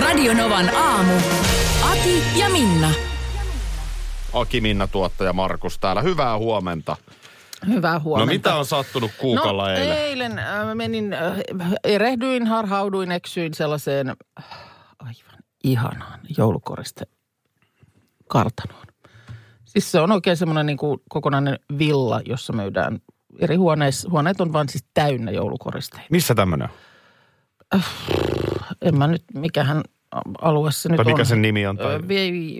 Radionovan aamu. Ati ja Minna. Aki Minna tuottaja Markus täällä. Hyvää huomenta. Hyvää huomenta. No mitä on sattunut kuukalla no, eilen? eilen äh, menin, äh, erehdyin, harhauduin, eksyin sellaiseen äh, aivan ihanaan joulukoriste kartanoon. Siis se on oikein semmoinen niin kuin kokonainen villa, jossa myydään eri huoneissa. Huoneet on vaan siis täynnä joulukoristeita. Missä tämmönen on? En mä nyt, mikähän alue se nyt Tai mikä on. sen nimi on? Tai...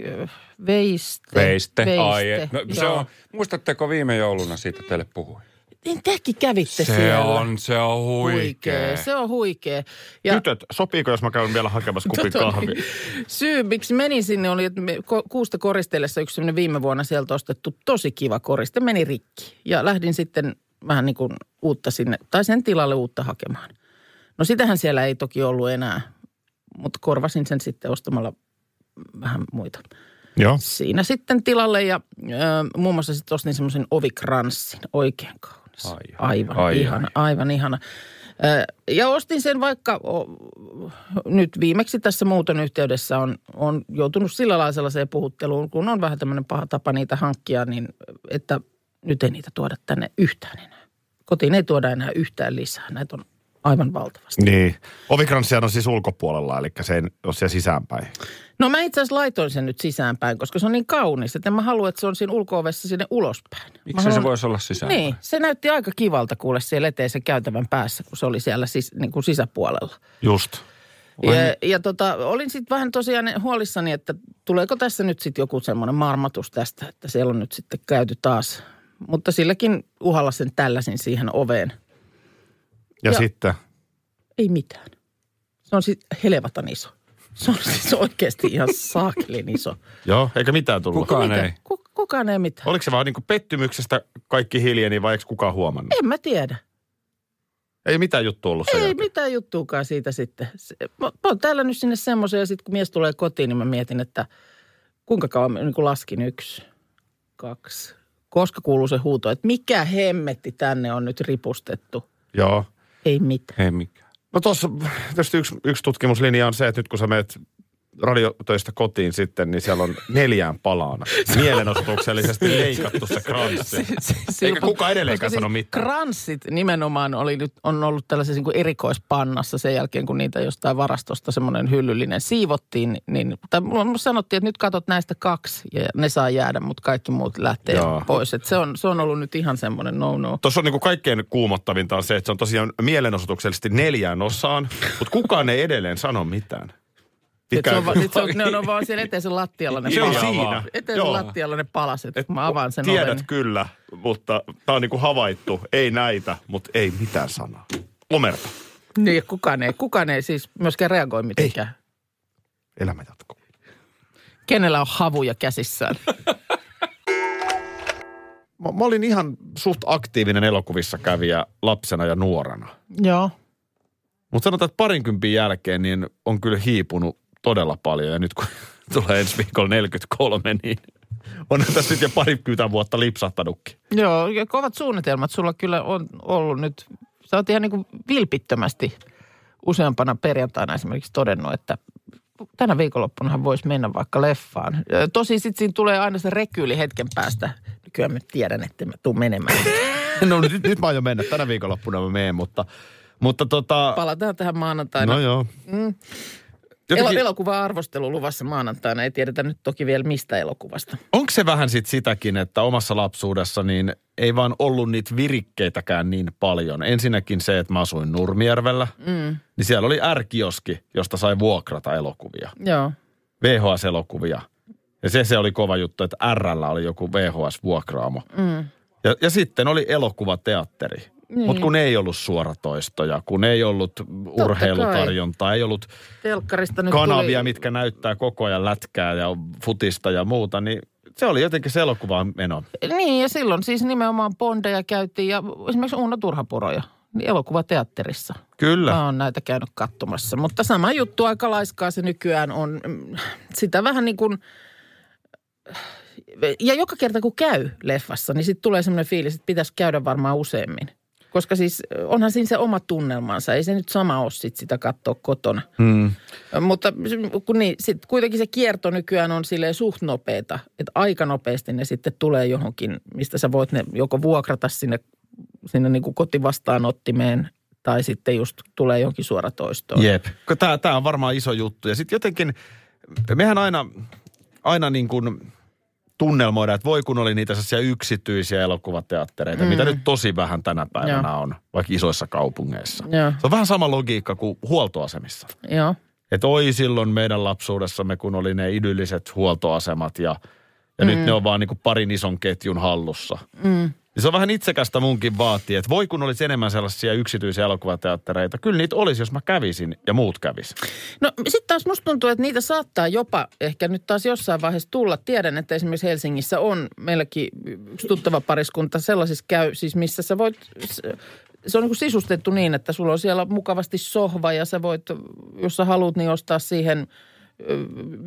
Ö, veiste. Veiste. Veiste. Ai, no, se on, muistatteko viime jouluna siitä teille puhuin? Niin tekin kävitte Se siellä. on, se on huikea. Se on huikea. Ja Tytöt, sopiiko jos mä käyn vielä hakemassa kupin kahvia? Syy, miksi menin sinne, oli, että me kuusta koristellessa yksi viime vuonna sieltä ostettu tosi kiva koriste meni rikki. Ja lähdin sitten vähän niin kuin uutta sinne, tai sen tilalle uutta hakemaan. No sitähän siellä ei toki ollut enää, mutta korvasin sen sitten ostamalla vähän muita Joo. siinä sitten tilalle. Ja ö, muun muassa sitten ostin semmoisen ovikranssin, oikein kaunis. Ai, aivan ai, ihana, aivan ihana. Ö, Ja ostin sen vaikka o, nyt viimeksi tässä muuton yhteydessä on, on joutunut sillä lailla sellaiseen puhutteluun, kun on vähän tämmöinen paha tapa niitä hankkia, niin että nyt ei niitä tuoda tänne yhtään enää. Kotiin ei tuoda enää yhtään lisää. Näitä on aivan valtavasti. Niin. Ovikranssihan on siis ulkopuolella, eli se ei ole siellä sisäänpäin. No mä itse asiassa laitoin sen nyt sisäänpäin, koska se on niin kaunis, että en mä halua, että se on siinä ulko-ovessa sinne ulospäin. Miksi se haluan- voisi olla sisään? Niin, se näytti aika kivalta kuule siellä eteisen käytävän päässä, kun se oli siellä sis, niin kuin sisäpuolella. Just. Ja, ja tota, olin sitten vähän tosiaan huolissani, että tuleeko tässä nyt sitten joku semmoinen marmatus tästä, että siellä on nyt sitten käyty taas. Mutta silläkin uhalla sen tälläsin siihen oveen. Ja, Ja- sitten, Ei mitään. Se on sitten helvatan iso. Se on siis oikeasti ihan saakelin iso. joo, eikä mitään tullut. Kukaan ei. Ku, kukaan ei mitään. Oliko se vaan niin kuin pettymyksestä kaikki hiljeni vai eikö kukaan huomannut? En mä tiedä. Ei mitään juttu ollut Ei jälkeen. mitään juttuakaan siitä sitten. Se, mä, mä oon täällä nyt sinne semmoisen ja sitten kun mies tulee kotiin, niin mä mietin, että kuinka kauan mä niin kuin laskin yksi, kaksi. Koska kuuluu se huuto, että mikä hemmetti tänne on nyt ripustettu. Joo. Ei mitään. Ei mikään. No tuossa tietysti yksi, yksi tutkimuslinja on se, että nyt kun sä meet radiotöistä kotiin sitten, niin siellä on neljään palaana mielenosoituksellisesti leikattu se kranssi. Eikä kukaan edelleenkään Koska sano mitään. Kranssit nimenomaan oli nyt, on ollut tällaisessa niin kuin erikoispannassa sen jälkeen, kun niitä jostain varastosta semmoinen hyllyllinen siivottiin. Niin, tai mulla sanottiin, että nyt katot näistä kaksi ja ne saa jäädä, mutta kaikki muut lähtee Joo. pois. Et se, on, se on ollut nyt ihan semmoinen no-no. Tuossa on niin kuin kaikkein kuumottavinta on se, että se on tosiaan mielenosoituksellisesti neljään osaan, mutta kukaan ei edelleen sano mitään. Sit se on, va- sit se on, ne on, vaan siellä eteisen lattialla ne Se on palaset. siinä. Eteisen Joo. lattialla ne palaset, Et kun mä avaan sen Tiedät oven. kyllä, mutta tämä on niin kuin havaittu. Ei näitä, mutta ei mitään sanaa. Omerta. Niin, kukaan ei, kukaan ei siis myöskään reagoi mitenkään. Elämä jatkuu. Kenellä on havuja käsissään? Mä, mä olin ihan suht aktiivinen elokuvissa kävijä lapsena ja nuorena. Joo. Mutta sanotaan, että parinkympin jälkeen niin on kyllä hiipunut todella paljon. Ja nyt kun tulee ensi viikolla 43, niin on tässä nyt jo parikymmentä vuotta lipsahtanutkin. Joo, ja kovat suunnitelmat sulla kyllä on ollut nyt. Sä oot ihan niin kuin vilpittömästi useampana perjantaina esimerkiksi todennut, että tänä viikonloppunahan voisi mennä vaikka leffaan. Tosi sitten siinä tulee aina se rekyyli hetken päästä. Kyllä mä tiedän, että mä tuun menemään. No nyt, nyt mä aion mennä. Tänä viikonloppuna mä menen, mutta, mutta tota... Palataan tähän maanantaina. No joo. Mm. Jotenkin, Elo, elokuva-arvostelu luvassa maanantaina. Ei tiedetä nyt toki vielä mistä elokuvasta. onko se vähän sit sitäkin, että omassa lapsuudessa niin ei vaan ollut niitä virikkeitäkään niin paljon. Ensinnäkin se, että mä asuin Nurmijärvellä, mm. niin siellä oli R-kioski, josta sai vuokrata elokuvia. Joo. VHS-elokuvia. Ja se, se oli kova juttu, että RL oli joku VHS-vuokraamo. Mm. Ja, ja sitten oli elokuvateatteri. Niin. Mutta kun ei ollut suoratoistoja, kun ei ollut urheilutarjontaa, ei ollut Telkkarista nyt kanavia, tuli... mitkä näyttää koko ajan lätkää ja futista ja muuta, niin se oli jotenkin se elokuvaan meno. Niin, ja silloin siis nimenomaan Bondeja käytiin ja esimerkiksi Uno Turhapuroja niin elokuvateatterissa. Kyllä. Mä oon näitä käynyt katsomassa, mutta sama juttu aika laiskaa se nykyään on. Sitä vähän niin kuin, ja joka kerta kun käy leffassa, niin sitten tulee semmoinen fiilis, että pitäisi käydä varmaan useammin. Koska siis onhan siinä se oma tunnelmansa, ei se nyt sama ole sit sitä katsoa kotona. Hmm. Mutta kun niin, sit kuitenkin se kierto nykyään on silleen suht nopeeta, että aika nopeasti ne sitten tulee johonkin, mistä sä voit ne joko vuokrata sinne, sinne niin kuin kotivastaanottimeen tai sitten just tulee johonkin suoratoistoon. Jep. Tämä, tämä on varmaan iso juttu. Ja sitten jotenkin, mehän aina, aina niin kuin tunnelmoida, että voi kun oli niitä sellaisia yksityisiä elokuvateattereita, mm. mitä nyt tosi vähän tänä päivänä Joo. on, vaikka isoissa kaupungeissa. Joo. Se on vähän sama logiikka kuin huoltoasemissa. Joo. Että oi silloin meidän lapsuudessamme, kun oli ne idylliset huoltoasemat ja, ja mm. nyt ne on vaan niin kuin parin ison ketjun hallussa. Mm. Niin se on vähän itsekästä munkin vaatii, että voi kun olisi enemmän sellaisia yksityisiä elokuvateattereita. Kyllä niitä olisi, jos mä kävisin ja muut kävis. No sitten taas musta tuntuu, että niitä saattaa jopa ehkä nyt taas jossain vaiheessa tulla. Tiedän, että esimerkiksi Helsingissä on meilläkin yksi tuttava pariskunta sellaisissa käy, siis missä sä voit, se on niin sisustettu niin, että sulla on siellä mukavasti sohva ja sä voit, jos sä haluat, niin ostaa siihen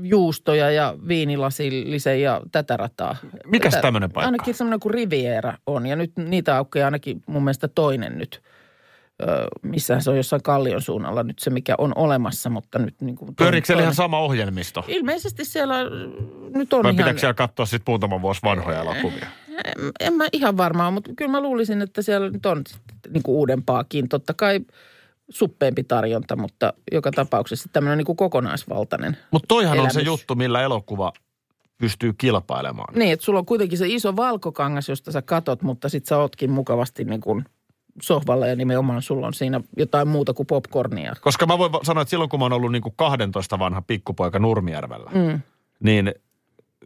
juustoja ja viinilasillisen ja tätä rataa. Mikäs tämmönen paikka Ainakin semmoinen kuin Riviera on ja nyt niitä aukeaa ainakin mun mielestä toinen nyt. Ö, missähän se on jossain Kallion suunnalla nyt se, mikä on olemassa, mutta nyt niin kuin... Pyöriikö siellä toinen- ihan sama ohjelmisto? Ilmeisesti siellä nyt on Vai ihan... pitääkö siellä katsoa sitten muutaman vuosi vanhoja elokuvia? En, en mä ihan varmaan, mutta kyllä mä luulisin, että siellä nyt on niin kuin uudempaakin. Totta kai suppeempi tarjonta, mutta joka tapauksessa tämmöinen niin kuin kokonaisvaltainen. Mutta toihan on se Elämys. juttu, millä elokuva pystyy kilpailemaan. Niin, että sulla on kuitenkin se iso valkokangas, josta sä katot, mutta sit sä ootkin mukavasti niin kuin sohvalla ja nimenomaan sulla on siinä jotain muuta kuin popcornia. Koska mä voin sanoa, että silloin kun mä oon ollut niin kuin 12 vanha pikkupoika Nurmijärvellä, Mm. niin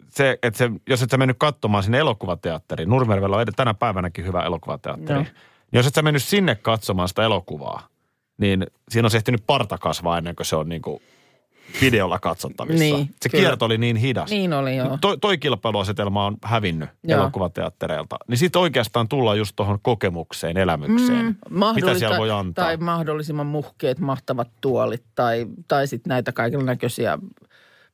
se, että se, jos et sä mennyt katsomaan sinne elokuvateatteriin, Nurmijärvellä on tänä päivänäkin hyvä elokuvateatteri. Joo. Niin jos et sä mennyt sinne katsomaan sitä elokuvaa, niin siinä on se ehtinyt parta kasvaa ennen kuin se on niin kuin videolla katsottavissa. Niin, se kyllä. kierto oli niin hidas. Niin oli, joo. Toi, toi kilpailuasetelma on hävinnyt Joo. elokuvateattereilta. Niin sitten oikeastaan tullaan just tuohon kokemukseen, elämykseen. Mm, Mitä siellä voi antaa? Tai mahdollisimman muhkeet, mahtavat tuolit tai, tai sitten näitä kaikilla näköisiä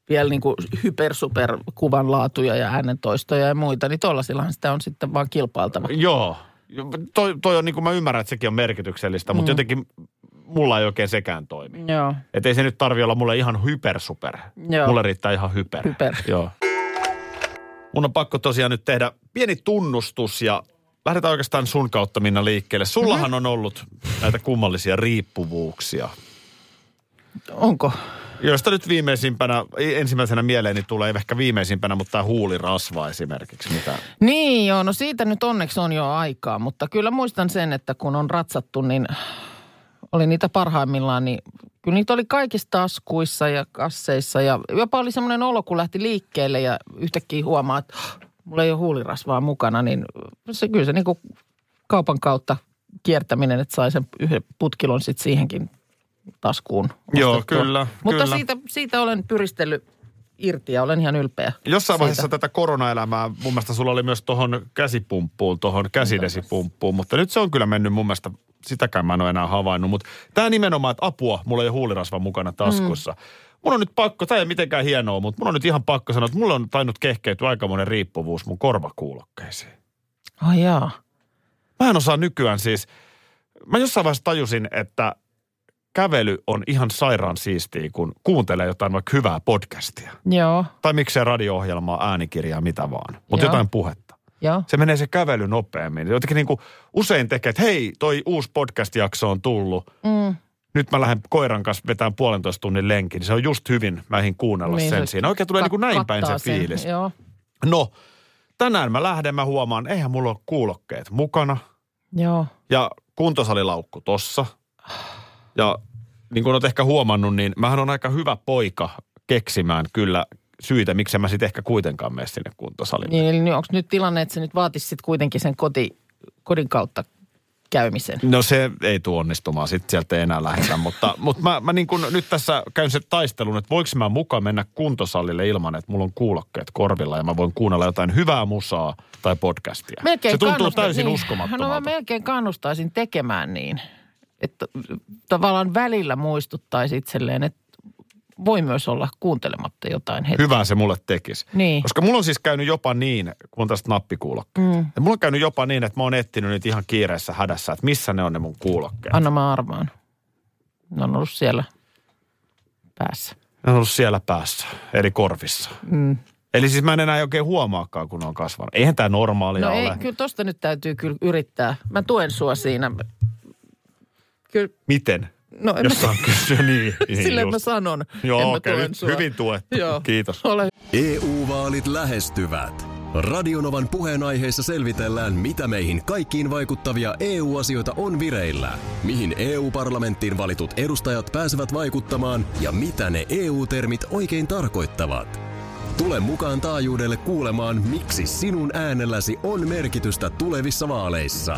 vielä niin kuin hyper-super kuvanlaatuja ja äänentoistoja ja muita, niin tuollaisillahan sitä on sitten vaan kilpailtava. Joo. Toi, toi on niin kuin mä ymmärrän, että sekin on merkityksellistä, mutta jotenkin mulla ei oikein sekään toimi. Joo. Että ei se nyt tarvi olla mulle ihan hypersuper. Joo. Mulle riittää ihan hyper. Hyper. Joo. Mun on pakko tosiaan nyt tehdä pieni tunnustus ja lähdetään oikeastaan sun kautta Minna liikkeelle. Sullahan on ollut näitä kummallisia riippuvuuksia, Onko? joista nyt viimeisimpänä, ei ensimmäisenä mieleeni tulee, ei ehkä viimeisimpänä, mutta tämä huulirasva esimerkiksi. Mitä? Niin joo, no siitä nyt onneksi on jo aikaa, mutta kyllä muistan sen, että kun on ratsattu, niin oli niitä parhaimmillaan, niin kyllä niitä oli kaikissa taskuissa ja kasseissa ja jopa oli semmoinen olo, kun lähti liikkeelle ja yhtäkkiä huomaa, että "Hah, mulla ei ole huulirasvaa mukana, niin se kyllä se niin kuin kaupan kautta kiertäminen, että sai sen yhden putkilon sitten siihenkin taskuun. Joo, ostettua. kyllä, Mutta kyllä. Siitä, siitä olen pyristellyt irti ja olen ihan ylpeä. Jossain siitä. vaiheessa tätä koronaelämää, mun mielestä sulla oli myös tuohon käsipumppuun, tuohon käsidesipumppuun, mutta nyt se on kyllä mennyt mun mielestä, sitäkään mä en ole enää havainnut, mutta tämä nimenomaan, että apua, mulla ei ole huulirasva mukana taskussa. Mm. Mun on nyt pakko, tämä ei mitenkään hienoa, mutta mun on nyt ihan pakko sanoa, että mulla on tainnut kehkeytyä aikamoinen riippuvuus mun korvakuulokkeisiin. Ai jaa. Mä en osaa nykyään siis, mä jossain vaiheessa tajusin, että kävely on ihan sairaan siistiä, kun kuuntelee jotain vaikka hyvää podcastia. Joo, Tai miksei radio-ohjelmaa, äänikirjaa, mitä vaan. Mutta jotain puhetta. Joo. Se menee se kävely nopeammin. Jotenkin niin kuin usein tekee, että hei, toi uusi podcast-jakso on tullut. Mm. Nyt mä lähden koiran kanssa vetään puolentoista tunnin lenkin. Se on just hyvin, mä kuunnella Niin, sen se siinä. Oikein tulee niin kuin näin päin se sen, fiilis. Joo, No, tänään mä lähden, mä huomaan, eihän mulla ole kuulokkeet mukana. joo. Ja kuntosalilaukku tossa. Ja niin kuin olet ehkä huomannut, niin mähän on aika hyvä poika keksimään kyllä syitä, miksi mä sitten ehkä kuitenkaan mene sinne kuntosalille. Niin, eli onko nyt tilanne, että se nyt vaatisi sitten kuitenkin sen koti, kodin kautta käymisen. No se ei tule onnistumaan, sitten sieltä ei enää lähetä, mutta, mutta mä, mä niin kun nyt tässä käyn se taistelun, että voiko mä mukaan mennä kuntosalille ilman, että mulla on kuulokkeet korvilla ja mä voin kuunnella jotain hyvää musaa tai podcastia. Melkein se tuntuu kannusta- täysin niin. uskomattomalta. No mä melkein kannustaisin tekemään niin. Että tavallaan välillä muistuttaisi itselleen, että voi myös olla kuuntelematta jotain hetkeä. Hyvää se mulle tekisi. Niin. Koska mulla on siis käynyt jopa niin, kun on tästä nappikuulokkeet. Mm. Mulla on käynyt jopa niin, että mä oon etsinyt nyt ihan kiireessä hädässä, että missä ne on ne mun kuulokkeet. Anna mä arvaan. Ne on ollut siellä päässä. Ne on ollut siellä päässä, eri korvissa. Mm. Eli siis mä en enää oikein huomaakaan, kun ne on kasvanut. Eihän tämä normaalia No ei, ole. kyllä tosta nyt täytyy kyllä yrittää. Mä tuen sua siinä. Kyllä, Miten? No en Jos mä, saan kysyä niin. niin silleen mä just. sanon. Joo, en mä tuen hyvin- sua. hyvin tuettu. Joo. Kiitos. Ole EU-vaalit lähestyvät. Radionovan puheenaiheessa selvitellään, mitä meihin kaikkiin vaikuttavia EU-asioita on vireillä, mihin EU-parlamenttiin valitut edustajat pääsevät vaikuttamaan ja mitä ne EU-termit oikein tarkoittavat. Tule mukaan taajuudelle kuulemaan, miksi sinun äänelläsi on merkitystä tulevissa vaaleissa.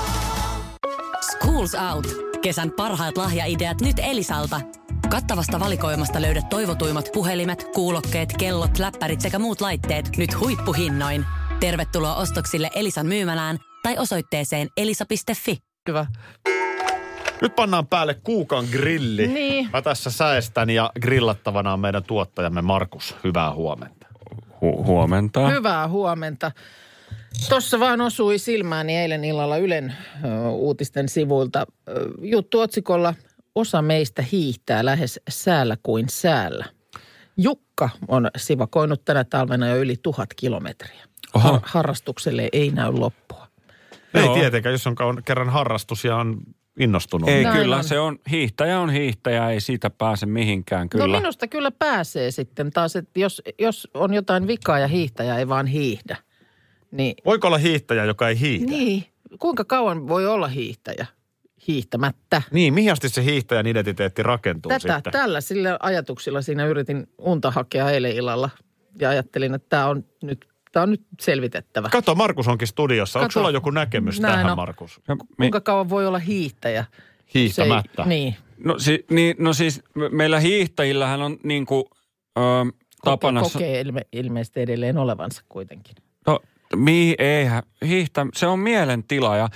Schools Out. Kesän parhaat lahjaideat nyt Elisalta. Kattavasta valikoimasta löydät toivotuimmat puhelimet, kuulokkeet, kellot, läppärit sekä muut laitteet nyt huippuhinnoin. Tervetuloa ostoksille Elisan myymälään tai osoitteeseen elisa.fi. hyvä. Nyt pannaan päälle Kuukan grilli. Niin. Mä tässä säestän ja grillattavana on meidän tuottajamme Markus. Hyvää huomenta. Hu- huomenta. Hyvää huomenta. Tuossa vaan osui silmääni eilen illalla Ylen ö, uutisten sivuilta ö, juttu otsikolla Osa meistä hiihtää lähes säällä kuin säällä. Jukka on sivakoinut tänä talvena jo yli tuhat kilometriä. Oho. Har- harrastukselle ei näy loppua. Ei Joo. tietenkään, jos on kerran harrastus ja on innostunut. Ei, Näin kyllä on. se on, hiihtäjä on hiihtäjä, ei siitä pääse mihinkään, kyllä. No minusta kyllä pääsee sitten taas, että jos, jos on jotain vikaa ja hiihtäjä ei vaan hiihdä, niin Voiko olla hiihtäjä, joka ei hiihdä? Niin. Kuinka kauan voi olla hiihtäjä hiihtämättä? Niin, mihin asti se hiihtäjän identiteetti rakentuu Tätä, sitten? tällä sillä ajatuksilla siinä yritin unta hakea eilen illalla ja ajattelin, että tämä on nyt, tämä on nyt selvitettävä. Kato, Markus onkin studiossa. Onko Kato. sulla joku näkemys Näin tähän, on. Markus? Me- Kuinka kauan voi olla hiihtäjä? Hiihtämättä. Se ei, niin. No, si, niin, no siis me- meillä hiihtäjillähän on niin kuin, ö, tapana... Koke, kokee ilme, ilmeisesti edelleen olevansa kuitenkin. No, mi, eihän, hiihtä, se on mielentila ja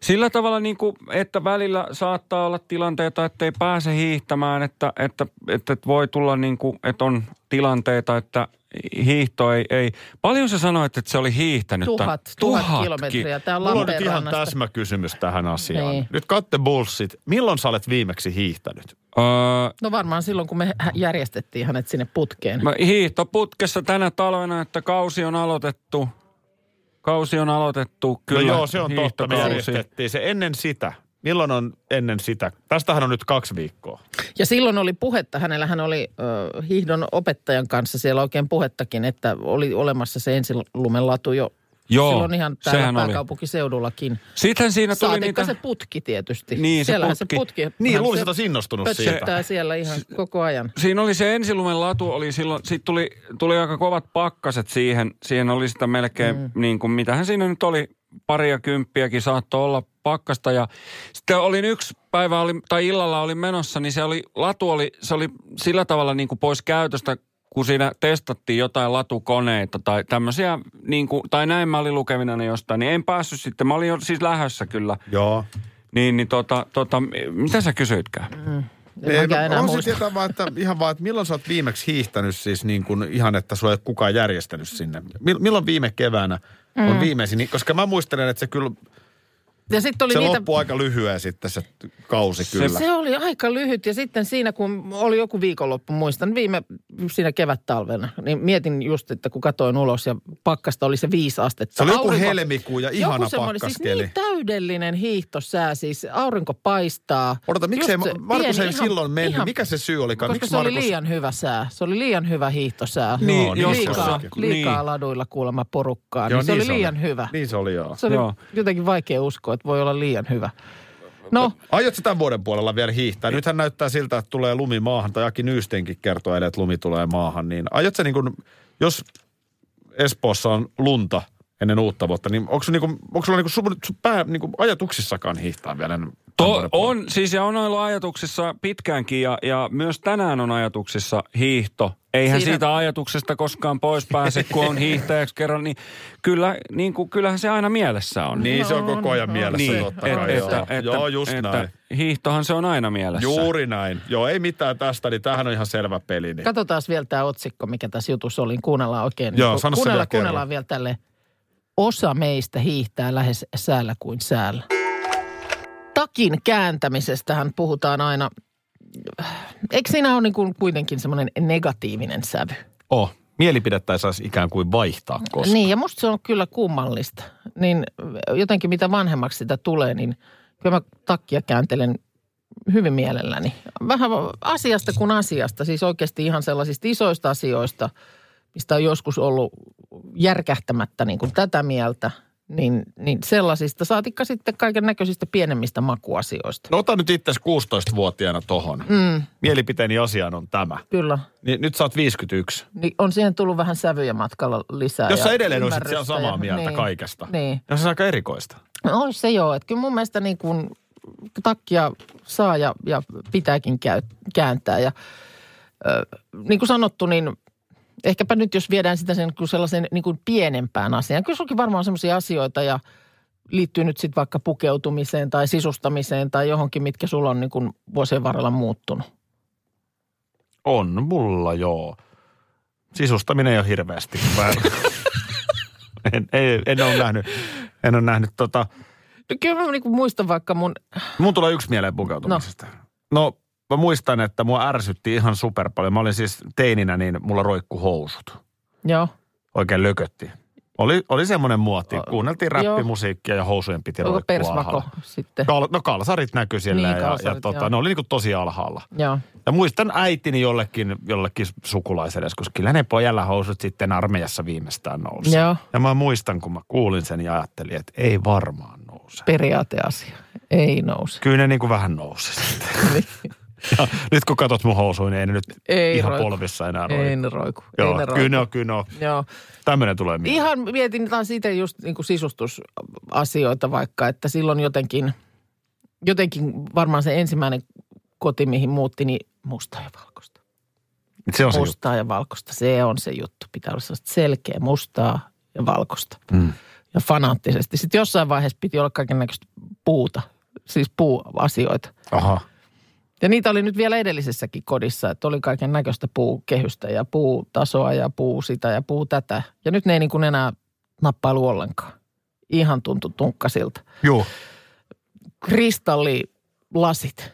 sillä tavalla niin kuin, että välillä saattaa olla tilanteita, että ei pääse hiihtämään, että, että, että, että voi tulla niin kuin, että on tilanteita, että hiihto ei, ei. Paljon sä sanoit, että se oli hiihtänyt. tämän- Tuhat, tuhat Tuhatkin. kilometriä. Tämä on Mulla on nyt ihan täsmäkysymys tähän asiaan. Niin. Nyt katte bullshit. Milloin sä olet viimeksi hiihtänyt? Öö, No varmaan silloin, kun me järjestettiin hänet sinne putkeen. Mä hiihtoputkessa tänä talvena, että kausi on aloitettu. Kausi on aloitettu, kyllä. no joo, se on totta. Me järjestettiin se ennen sitä. Milloin on ennen sitä? Tästähän on nyt kaksi viikkoa. Ja silloin oli puhetta, hänellähän oli ö, hiihdon opettajan kanssa siellä oikein puhettakin, että oli olemassa se ensilumen latu jo Joo, silloin ihan täällä sehän oli. pääkaupunkiseudullakin. Sitten siinä tuli Saatikka niitä... se putki tietysti. Niin, se Siellähän putki. se putki. Niin, hän luulisin, se että olisi innostunut siitä. siellä ihan koko ajan. Siinä oli se ensilumen latu, oli silloin, sitten tuli, tuli aika kovat pakkaset siihen. Siihen oli sitä melkein, mm. niin kuin, mitähän siinä nyt oli, paria kymppiäkin saattoi olla pakkasta. Ja sitten olin yksi päivä, oli, tai illalla oli menossa, niin se oli, latu oli, se oli sillä tavalla niin kuin pois käytöstä, kun siinä testattiin jotain latukoneita tai tämmöisiä, niin kuin, tai näin mä olin lukevina jostain, niin en päässyt sitten. Mä olin jo siis lähössä kyllä. Joo. Niin, niin tota, tota, mitä sä kysyitkään? En mäkään enää haluaisin muista. tietää vaan, että ihan vaan, että milloin sä oot viimeksi hiihtänyt siis niin kuin ihan, että sulla ei ole kukaan järjestänyt sinne. Mil- Milloin viime keväänä on Mm. viimeisin? Niin- Koska mä muistelen, että se kyllä, Ja sitten oli se niitä... loppui aika lyhyen sitten se kausi kyllä. Se oli aika lyhyt ja sitten siinä kun oli joku viikonloppu, muistan viime siinä kevät-talvena, niin mietin just, että kun katoin ulos ja pakkasta oli se viisi astetta. Se oli joku Aurinko- helmikuu ja ihana joku pakkaskeli. Siis niin täydellinen hiihtosää, siis aurinko paistaa. Odota, miksei Just se Markus pieni, ei ihan- silloin mennyt? ihan- Mikä se syy olikaan? Koska Miksi se oli Markus... liian hyvä sää. Se oli liian hyvä hiihtosää. Niin, Joo, niin se liikaa, liikaa Niin. laduilla kuulemma porukkaa. Joo, niin se niin oli liian hyvä. Niin se oli, joo. Se oli Joo. jotenkin vaikea uskoa, että voi olla liian hyvä. No, Aiotko tämän vuoden puolella vielä hiihtää? Nythän näyttää siltä, että tulee lumi maahan, tai Aki Nyystenkin kertoo että lumi tulee maahan. Niin aiotko niin kuin, jos Espoossa on lunta ennen uutta vuotta, niin onko, se niin kuin, onko sulla niin kuin, sun, sun pää niin kuin ajatuksissakaan hiihtää vielä To, on, siis ja on ollut ajatuksissa pitkäänkin ja, ja myös tänään on ajatuksissa hiihto. Eihän Siinä- siitä ajatuksesta koskaan pois pääse, kun on hiihtäjäksi kerran, niin, kyllä, niin kuin, kyllähän se aina mielessä on. Niin se on koko ajan mielessä Niin, totta et- kai. että, joo. että, joo, just että näin. Hiihtohan se on aina mielessä. Juuri näin. Joo, ei mitään tästä, niin tämähän on ihan selvä peli. Niin. katsotaan vielä tämä otsikko, mikä tässä jutussa oli. Kuunnellaan oikein. Joo, Niin, sano se kuunnellaan, kuunnellaan vielä tälle. Osa meistä hiihtää lähes säällä kuin säällä. Takin kääntämisestähän puhutaan aina. Eikö siinä ole niin kuin kuitenkin semmoinen negatiivinen sävy? Oh, mielipidettä ei saisi ikään kuin vaihtaa koskaan. Niin, ja musta se on kyllä kummallista. Niin jotenkin mitä vanhemmaksi sitä tulee, niin kyllä mä takkia kääntelen hyvin mielelläni. Vähän asiasta kuin asiasta, siis oikeasti ihan sellaisista isoista asioista, mistä on joskus ollut järkähtämättä niin kuin tätä mieltä, niin, niin sellaisista saatikka sitten kaiken näköisistä pienemmistä makuasioista. No ota nyt itse 16-vuotiaana tohon. Mm, Mielipiteeni asiaan on tämä. kyllä. Niin nyt sä oot 51. Niin on siihen tullut vähän sävyjä matkalla lisää. Jos ja sä edelleen olisit siellä samaa ja- mieltä niin, kaikesta. Niin. No se on aika erikoista. No se joo, että kyllä mun mielestä niin kuin takkia saa ja, ja pitääkin käy, kääntää. Ja ö, niin kuin sanottu, niin ehkäpä nyt jos viedään sitä sen sellaisen niin kuin pienempään asiaan. Kyllä sullakin varmaan sellaisia asioita ja liittyy nyt sitten vaikka pukeutumiseen tai sisustamiseen tai johonkin, mitkä sulla on niin kuin vuosien varrella muuttunut. On mulla joo. Sisustaminen ei ole hirveästi. En, en, en ole nähnyt, en ole nähnyt tota. No Kyllä mä niin muistan vaikka mun, Mun tulee yksi mieleen pukeutumisesta. No. no mä muistan, että mua ärsytti ihan super paljon. Mä olin siis teininä, niin mulla roikku housut. joo, Oikein lökötti. Oli, oli semmoinen muoti. Kuunneltiin joo. räppimusiikkia ja housujen piti roikkua persvako alhaalla. sitten? Kal, no kalsarit näkyi siellä Niin, ja, ja kalsarit, tota, joo. ne oli niinku tosi alhaalla. Joo. Ja muistan äitini jollekin, jollekin sukulaiselle, koska kyllä ne pojalla housut sitten armeijassa viimeistään nousi. Joo. Ja mä muistan, kun mä kuulin sen ja ajattelin, että ei varmaan nouse. Periaateasia. Ei nouse. Kyllä ne niin kuin vähän nousi sitten. ja nyt kun katsot mun housuja, niin ei ne nyt Ei ihan roiku. polvissa enää roiku. Ei ne roiku. ei Joo, ne roiku. kyllä ne kyllä ne on. Joo. Tämmöinen tulee mieleen. Ihan mietin taas itse just niin kuin sisustusasioita vaikka, että silloin jotenkin, jotenkin varmaan se ensimmäinen koti, mihin muutti, niin mustaa ja valkoista. Se on se juttu. Mustaa ja valkoista, se on se juttu. Pitää olla selkeä mustaa ja valkoista. Mm. Ja fanaattisesti. Sitten jossain vaiheessa piti olla kaiken näköistä puuta, siis puuasioita. Aha. Ja niitä oli nyt vielä edellisessäkin kodissa, että oli kaiken näköistä puukehystä ja puutasoa ja puu sitä ja puu tätä. Ja nyt ne ei niin kuin enää nappailu ollenkaan. Ihan tuntui tunkkasilta. Joo. Kristallilasit.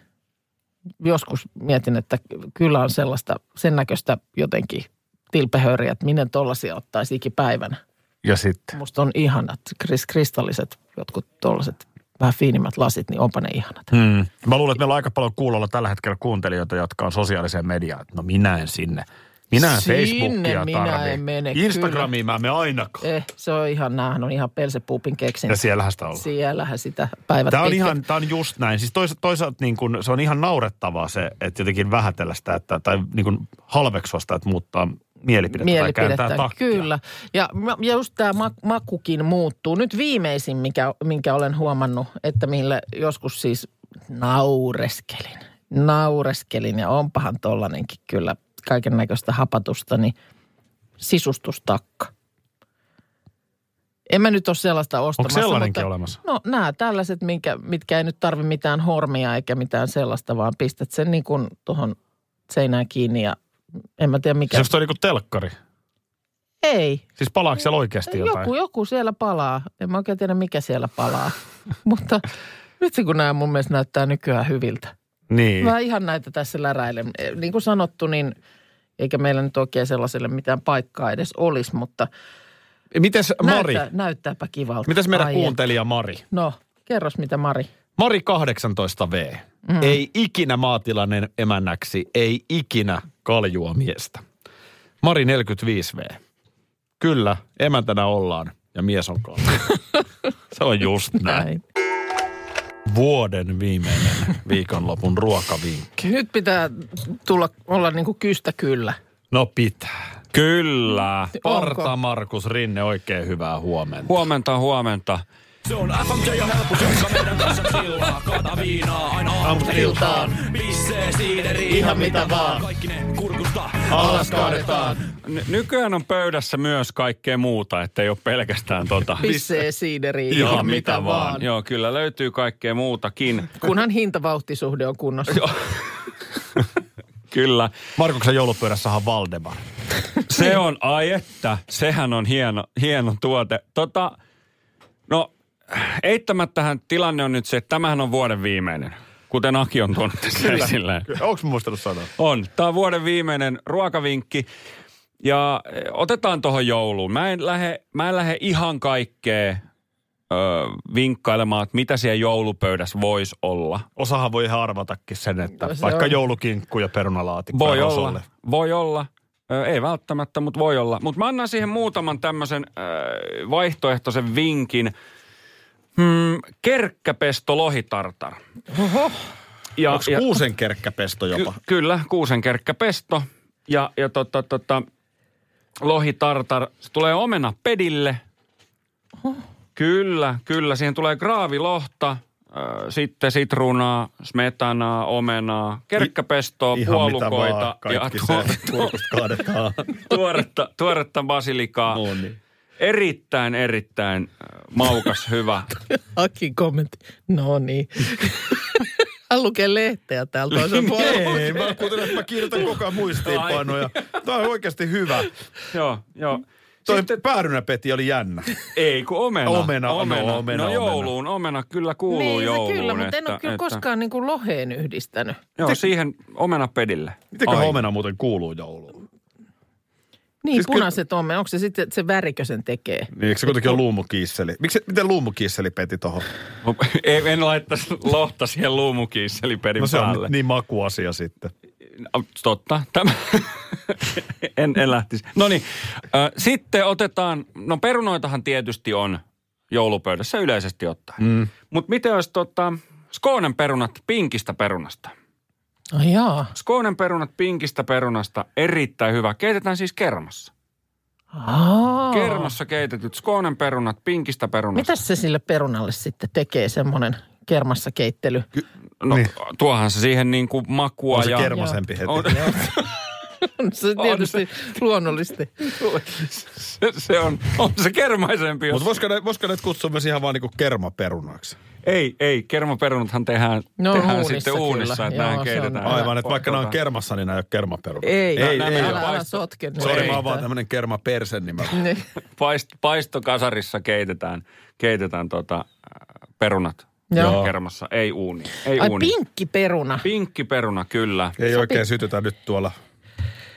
Joskus mietin, että kyllä on sellaista sen näköistä jotenkin tilpehöriä, että minne tollaisia ottaisi ikipäivänä. Ja sitten. Musta on ihanat kris- kristalliset, jotkut tollaset vähän fiinimmät lasit, niin onpa ne ihanat. Hmm. Mä luulen, että meillä on aika paljon kuulolla tällä hetkellä kuuntelijoita, jotka on sosiaaliseen mediaan. No minä en sinne. Minä en Sinne Facebookia minä tarvi. en mene, Instagramiin mä en mene ainakaan. Eh, se on ihan, näähän on ihan pelsepuupin keksin. Ja siellähän sitä on. Siellähän sitä päivät Tämä on pitkät. ihan, tämä on just näin. Siis toisaalta, toisaalta niin kuin, se on ihan naurettavaa se, että jotenkin vähätellä sitä, että, tai niin kuin halveksua sitä, että muuttaa mielipidettä, tai kääntää Mielipidettä, takkia. kyllä. Ja, ja just tämä makukin muuttuu. Nyt viimeisin, mikä, minkä olen huomannut, että millä joskus siis naureskelin. Naureskelin ja onpahan tollanenkin kyllä kaiken näköistä hapatusta, niin sisustustakka. En mä nyt ole sellaista ostamassa. sellainenkin mutta, olemassa? No nämä tällaiset, minkä, mitkä ei nyt tarvi mitään hormia eikä mitään sellaista, vaan pistät sen niin kuin tuohon seinään kiinni ja en mä tiedä mikä. Se on niin kuin telkkari. Ei, Siis palaako siellä oikeasti jotain? joku, joku siellä palaa. En mä oikein tiedä, mikä siellä palaa. Mutta nyt se kun nämä mun mielestä näyttää nykyään hyviltä. Niin. Mä ihan näitä tässä läräilen. Niin kuin sanottu, niin eikä meillä nyt oikein sellaiselle mitään paikkaa edes olisi, mutta Mites Mari? näyttää, näyttääpä kivalta. Mitäs meidän Ai kuuntelija Mari? No, Kerros mitä Mari. Mari 18V. Mm. Ei ikinä maatilainen emännäksi, ei ikinä kaljua miestä. Mari 45V. Kyllä, emäntänä ollaan ja mies on kalju. Se on just näin. Näin. Vuoden viimeinen viikonlopun ruokavinkki. Nyt pitää tulla olla niinku kystä kyllä. No pitää. Kyllä. Parta Onko? Markus Rinne, oikein hyvää huomenta. Huomenta, huomenta. Se on FMJ ja helpus, jotka meidän kanssa chillaa. Kaata viinaa aina aamusta iltaan. Pissee, siideri, ihan mitä vaan. Kaikki ne kurkusta alas kaadetaan. N- nykyään on pöydässä myös kaikkea muuta, että ei ole pelkästään tota. Pissee, siideri, Ihan ihan mitä mitä vaan. vaan. Joo, kyllä löytyy kaikkea muutakin. Kunhan hintavauhtisuhde on kunnossa. Kyllä. Markuksen joulupöydässä on Valdemar. Se on, ai että, sehän on hieno, hieno tuote. Tota, no, eittämättähän tilanne on nyt se, että tämähän on vuoden viimeinen. Kuten Aki on tuonut tässä esille. Onko muistanut sanoa? On. Tämä on vuoden viimeinen ruokavinkki. Ja eh, otetaan tuohon jouluun. Mä en lähde, mä en lähde ihan kaikkea ö, vinkkailemaan, että mitä siellä joulupöydässä voisi olla. Osahan voi ihan arvatakin sen, että Se vaikka on. joulukinkku ja perunalaatikko Voi olla, voi olla. Ö, ei välttämättä, mutta voi olla. Mutta mä annan siihen muutaman tämmöisen vaihtoehtoisen vinkin. Hmm, kerkkäpesto lohitartar. Oho. Ja, Onko kuusen kerkkäpesto jopa? Ky- kyllä, kuusenkerkkäpesto ja, ja tota, tota, lohitartar. Se tulee omena pedille. Kyllä, kyllä. Siihen tulee graavilohta, äh, sitten sitruunaa, smetanaa, omenaa, kerkkäpestoa, Ihan mitä puolukoita vaan, ja kaadetaan. tuoretta, tuoretta basilikaa. No niin. Erittäin, erittäin äh, maukas, hyvä. Aki kommentti. No niin. Hän lukee lehteä täällä toisella puolella. Ei, mä kuuntelen, että mä kirjoitan koko ajan muistiinpanoja. Tämä on oikeasti hyvä. joo, joo. Toi Sitten- päärynäpeti oli jännä. Ei, kun omena. Omena, no, omena. omena, no omena. jouluun, omena kyllä kuuluu Niin se jouluun. kyllä, mutta en että- ole kyllä että- koskaan niin kuin loheen yhdistänyt. Joo, siihen omena pedille. Mitenkö Ai. omena muuten kuuluu jouluun? Niin, Siis kyllä- punaiset on. Onko se sitten se värikö sen tekee? Niin, eikö se kuitenkin ole luumukiisseli? Miksi, miten luumukiisseli peti tohon? Ei, en laittaisi lohta siihen luumukiisselipedin No se päälle. on niin makuasia sitten. No, Totta. Tämä. en, en lähtisi. No niin. Sitten otetaan, no perunoitahan tietysti on joulupöydässä yleisesti ottaen. Mm. Mutta miten olisi tota, Skoonen perunat pinkistä perunasta? Ai jaa. Skoonen perunat pinkistä perunasta, erittäin hyvä. Keitetään siis kermassa. Aa. Kermassa keitetyt Skoonen perunat pinkistä perunasta. Mitäs se sille perunalle sitten tekee semmoinen kermassa keittely? No Niin. tuohan se siihen niin kuin makua On se ja... kermasempi heti. On, On se tietysti luonnollisesti. se, se on, on se kermaisempi. Mutta voisiko, ne, voisiko ne kutsua myös ihan vaan niinku kermaperunaksi? Ei, ei. Kermaperunathan tehdään, No, tehdään uunissa sitten kyllä. uunissa, että Joo, näin se on keitetään. Aivan, että vaikka nämä on kermassa, niin nämä ei ole kermaperunat. Ei, ei, nämä ei, älä, älä sotke. Sori, mä oon vaan tämmönen kerma persen, niin. Niin. Paist, paistokasarissa keitetään, keitetään tota, äh, perunat Joo. kermassa, ei uuni. Ei Ai uuni. pinkki peruna. Pinkki peruna, kyllä. Ei oikein sytytä nyt tuolla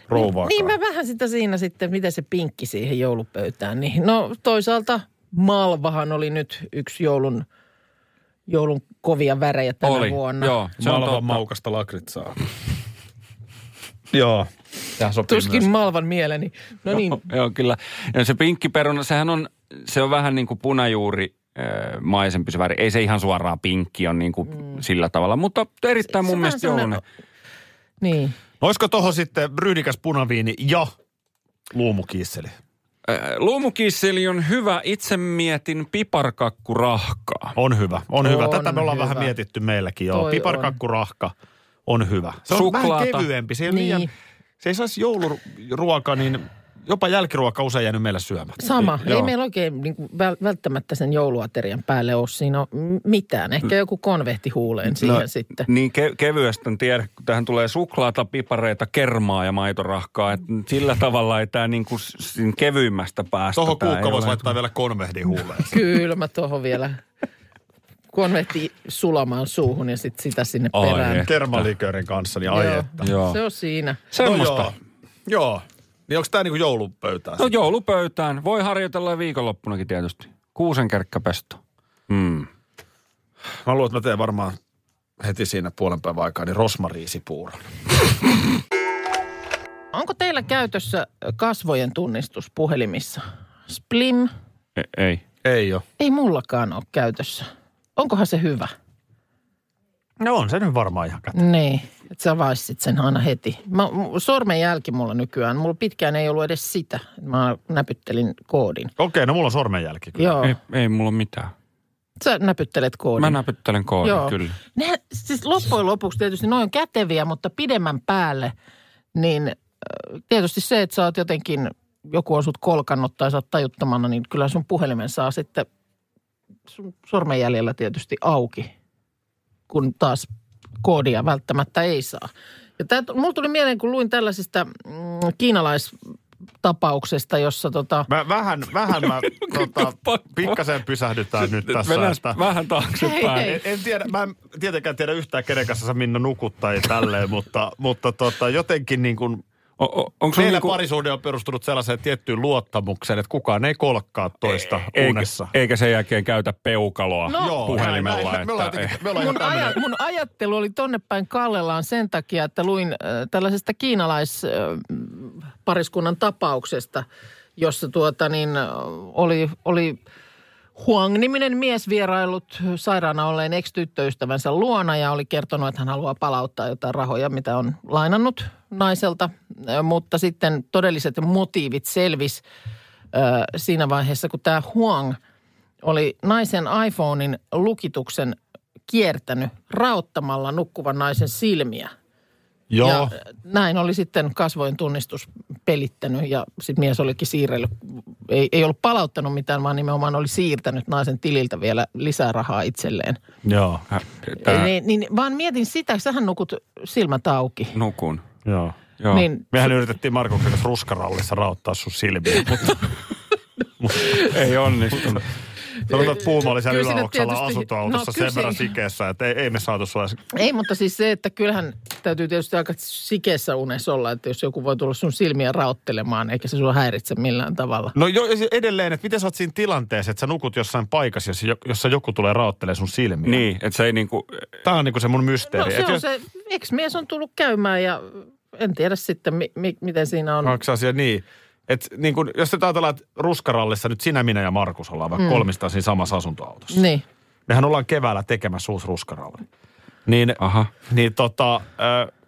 rouvaakaan. Niin mä vähän sitä siinä sitten, miten se pinkki siihen joulupöytään. Niin, no toisaalta malvahan oli nyt yksi joulun, joulun kovia värejä tänä Oli, vuonna. joo. Se on Malvan totta. maukasta lakritsaa. Joo. Tuskin myös. malvan mieleni. No niin, Joo, kyllä. Ja se pinkki peruna, sehän on, se on vähän niin kuin punajuuri äh, maisempi se väri. Ei se ihan suoraan pinkki on niin kuin mm. sillä tavalla, mutta erittäin Se- mun se mielestä joulunen. niin. No Olisiko tohon sitten ryhdikäs punaviini ja luumukiisseli? Luumukisseli on hyvä. Itse mietin piparkakkurahkaa. On hyvä, on, hyvä. On Tätä me ollaan hyvä. vähän mietitty meilläkin joo. Toi Piparkakkurahka on hyvä. Se on Suklaata. vähän kevyempi. Se ei, Niin. liian, se ei saisi jouluruoka, niin jopa jälkiruoka usein jäänyt meillä syömättä. Sama. Ei Joo. meillä oikein niin kuin, väl- välttämättä sen jouluaterian päälle ole siinä mitään. Ehkä joku konvehti huuleen siihen sitten. Niin ke- kevyestä en tiedä, kun tähän tulee suklaata, pipareita, kermaa ja maitorahkaa. Et sillä tavalla ei tämä s- siinä kevyimmästä päästä. Tuohon kuukka voisi laittaa vielä konvehdin huuleen. Kyllä mä tuohon vielä konvehti sulamaan suuhun ja sitten sitä sinne Ai perään. Kermaliköörin kanssa, niin ai Joo. että. Joo. Se on siinä. Semmoista. No joo. joo. Niin onko tämä niinku joulupöytää? No joulupöytään. Voi harjoitella viikonloppunakin tietysti. Kuusenkerkkäpesto. Mm. Mä luulen, että mä teen varmaan heti siinä puolen päivän aikaa, niin rosmariisipuuron. Onko teillä käytössä kasvojen tunnistus puhelimissa? Splim? E- ei. Ei ole. Ei mullakaan ole käytössä. Onkohan se hyvä? No on se nyt varmaan ihan kättä. Niin, että sä avaissit sen aina heti. Mä, sormenjälki mulla nykyään. Mulla pitkään ei ollut edes sitä. Mä näpyttelin koodin. Okei, no mulla on sormenjälki kyllä. Joo, ei. Ei mulla mitään. sä näpyttelet koodin. Mä näpyttelen koodin, Joo. kyllä. Ne, siis loppujen lopuksi tietysti noin on käteviä, mutta pidemmän päälle, niin äh, tietysti se, että sä oot jotenkin, joku on sut kolkannut tai sä oot tajuttomana, niin kyllä sun puhelimen saa sitten sun sormenjäljellä tietysti auki, kun taas koodia välttämättä ei saa. Ja tää, mulla tuli mieleen, kun luin tällaisista mm, kiinalaistapauksesta, jossa tota, Mä, vähän, vähän mä tota, pikkasen pysähdytään nyt tässä. Mennään Että, vähän taaksepäin. Hei, en, en tiedä, mä en tietenkään tiedä yhtään kenen kanssa sä Minna nukut tai tälleen, mutta, mutta tota, jotenkin niin kuin O, o, onko Meillä niinku, parisuhde on perustunut sellaiseen tiettyyn luottamukseen, että kukaan ei kolkkaa toista eikä, unessa. eikä sen jälkeen käytä peukaloa No, Joo, puhelimella. näin. Me että, jotenkin- me ollaan ihan mun, aja, mun ajattelu oli tonne päin kallellaan sen takia, että luin äh, tällaisesta kiinalaispariskunnan tapauksesta, jossa tuota niin äh, oli, oli Huang-niminen mies vierailut sairaana olleen ex-tyttöystävänsä luona ja oli kertonut, että hän haluaa palauttaa jotain rahoja, mitä on lainannut naiselta. Äh, Mutta sitten todelliset motiivit selvis äh, siinä vaiheessa, kun tämä Huang oli naisen iPhonein lukituksen kiertänyt raottamalla nukkuvan naisen silmiä. joo, Ja näin oli sitten kasvojen tunnistus pelittänyt ja sitten mies olikin siirrellyt, ei, ei ollut palauttanut mitään, vaan nimenomaan oli siirtänyt naisen tililtä vielä lisää rahaa itselleen. joo, Hä- Tää, Niin, niin, vaan mietin sitä, sähän nukut silmät auki. nukun. Joo. Joo. Niin, Mehän yritettiin Markuksen kanssa ruskarallissa raottaa sun silmiä, mutta Ei onnistunut. Sanotaan, että Puuma oli siellä yläoksalla asuntoautossa no, sen verran sikeessä, että ei, ei me saatu sua ei, mutta siis se, että kyllähän täytyy tietysti aika sikeessä unessa olla, että jos joku voi tulla sun silmiä raottelemaan, eikä se sua häiritse millään tavalla. No jo, edelleen, että miten sä oot siinä tilanteessa, että sä nukut jossain paikassa, jossa, jossa joku tulee raottelee sun silmiä. Niin, että se ei niinku, Tämä on niinku se mun No mysteeri. se Et on jos- se, ex-mies on tullut käymään ja en tiedä sitten, mi, mi, miten siinä on. Onko se asia niin? Et niin kun, jos nyt ajatellaan, että ruskarallissa nyt sinä, minä ja Markus ollaan vaikka mm. kolmistaan siinä samassa asuntoautossa. Niin. Mehän ollaan keväällä tekemässä uusi ruskaralli. Niin, aha. niin tota, äh,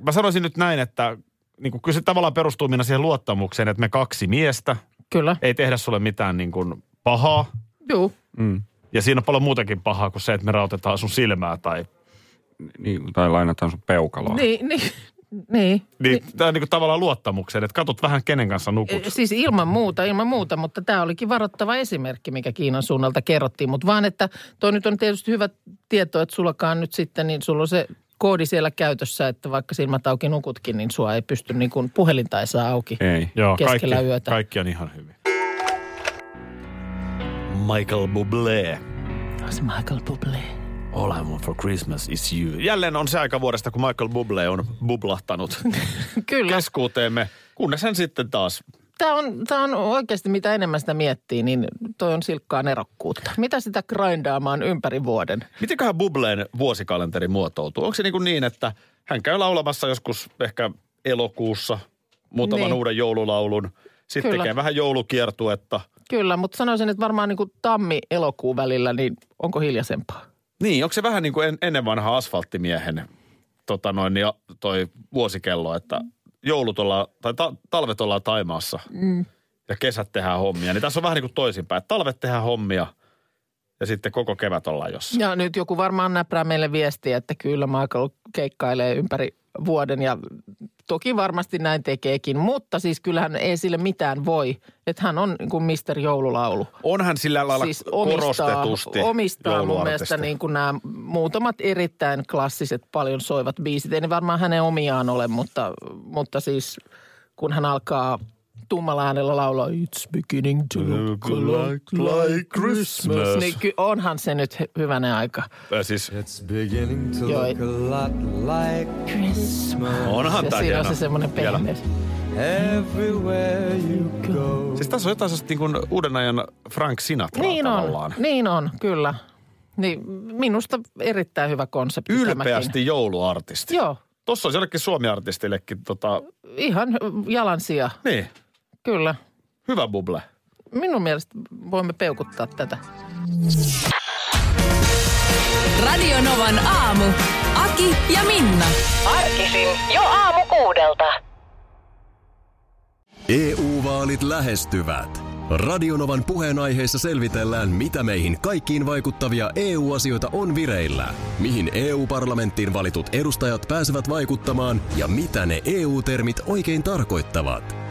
mä sanoisin nyt näin, että niin kuin, kyllä se tavallaan perustuu minä siihen luottamukseen, että me kaksi miestä Kyllä. ei tehdä sulle mitään niin kuin pahaa. Joo. Mm. Ja siinä on paljon muutakin pahaa kuin se, että me rautetaan sun silmää tai... Niin, tai lainataan sun peukaloa. Niin, niin, niin. Niin, tämä on niin tavallaan luottamukseen, että katot vähän kenen kanssa nukut. E, Siis ilman muuta, ilman muuta, mutta tämä olikin varoittava esimerkki, mikä Kiinan suunnalta kerrottiin. Mutta vaan, että toi nyt on tietysti hyvä tieto, että sullakaan nyt sitten, niin sulla on se koodi siellä käytössä, että vaikka silmät auki nukutkin, niin sua ei pysty niin kuin puhelinta ei saa auki. Ei. Joo, keskellä kaikki, yötä. kaikki on ihan hyvin. Michael Bublé. Taas Michael Bublé. All I want for Christmas is you. Jälleen on se aika vuodesta, kun Michael Bublé on bublahtanut Kyllä. keskuuteemme, kunnes hän sitten taas... Tämä on, tämä on oikeasti, mitä enemmän sitä miettii, niin toi on silkkaa nerokkuutta. Mitä sitä grindaamaan ympäri vuoden? Mitenköhän Bubleen vuosikalenteri muotoutuu? Onko se niin, kuin niin että hän käy laulamassa joskus ehkä elokuussa muutaman Niin. uuden joululaulun, sitten Kyllä. tekee vähän joulukiertuetta. Kyllä, mutta sanoisin, että varmaan niin kuin tammi-elokuun välillä, niin onko hiljaisempaa? Niin, onko se vähän niin kuin en, ennen vanha asfalttimiehen tota noin, niin toi vuosikello, että joulut ollaan, tai ta, talvet ollaan Taimaassa mm. ja kesät tehdään hommia. Niin tässä on vähän niin kuin toisinpäin, että talvet tehdään hommia ja sitten koko kevät ollaan jossain. Ja nyt joku varmaan näprää meille viestiä, että kyllä Michael keikkailee ympäri vuoden ja toki varmasti näin tekeekin, mutta siis kyllähän ei sille mitään voi, että hän on niin kuin Mr. Joululaulu. Onhan sillä lailla Siis omistaa, korostetusti omistaa mun mielestä niin kuin nämä muutamat erittäin klassiset paljon soivat biisit. Ei ne varmaan hänen omiaan ole, mutta, mutta siis kun hän alkaa tummalla äänellä laulaa It's beginning to look a lot like Christmas. Niin ky- onhan se nyt hy- hyvänen aika. Äh, Siis It's beginning to Joo, look a lot like Christmas onhan Ja siinä on se semmoinen pehmeys. everywhere you go. Siis tässä on jotain niin kuin uuden ajan Frank Sinatra Niin on, tavallaan. niin on, kyllä. Niin minusta erittäin hyvä konsepti Ylpeästi tämäkin. jouluartisti. Joo, Tossa olisi jollekin suomiartistillekin tota, ihan jalansija, niin, kyllä. hyvä buble. Minun mielestä voimme peukuttaa tätä. Radio Novan aamu. Aki ja Minna. Arkisin jo aamu kuudelta. EU-vaalit lähestyvät. Radionovan puheenaiheessa selvitellään, mitä meihin kaikkiin vaikuttavia EU-asioita on vireillä, mihin EU-parlamenttiin valitut edustajat pääsevät vaikuttamaan ja mitä ne EU-termit oikein tarkoittavat.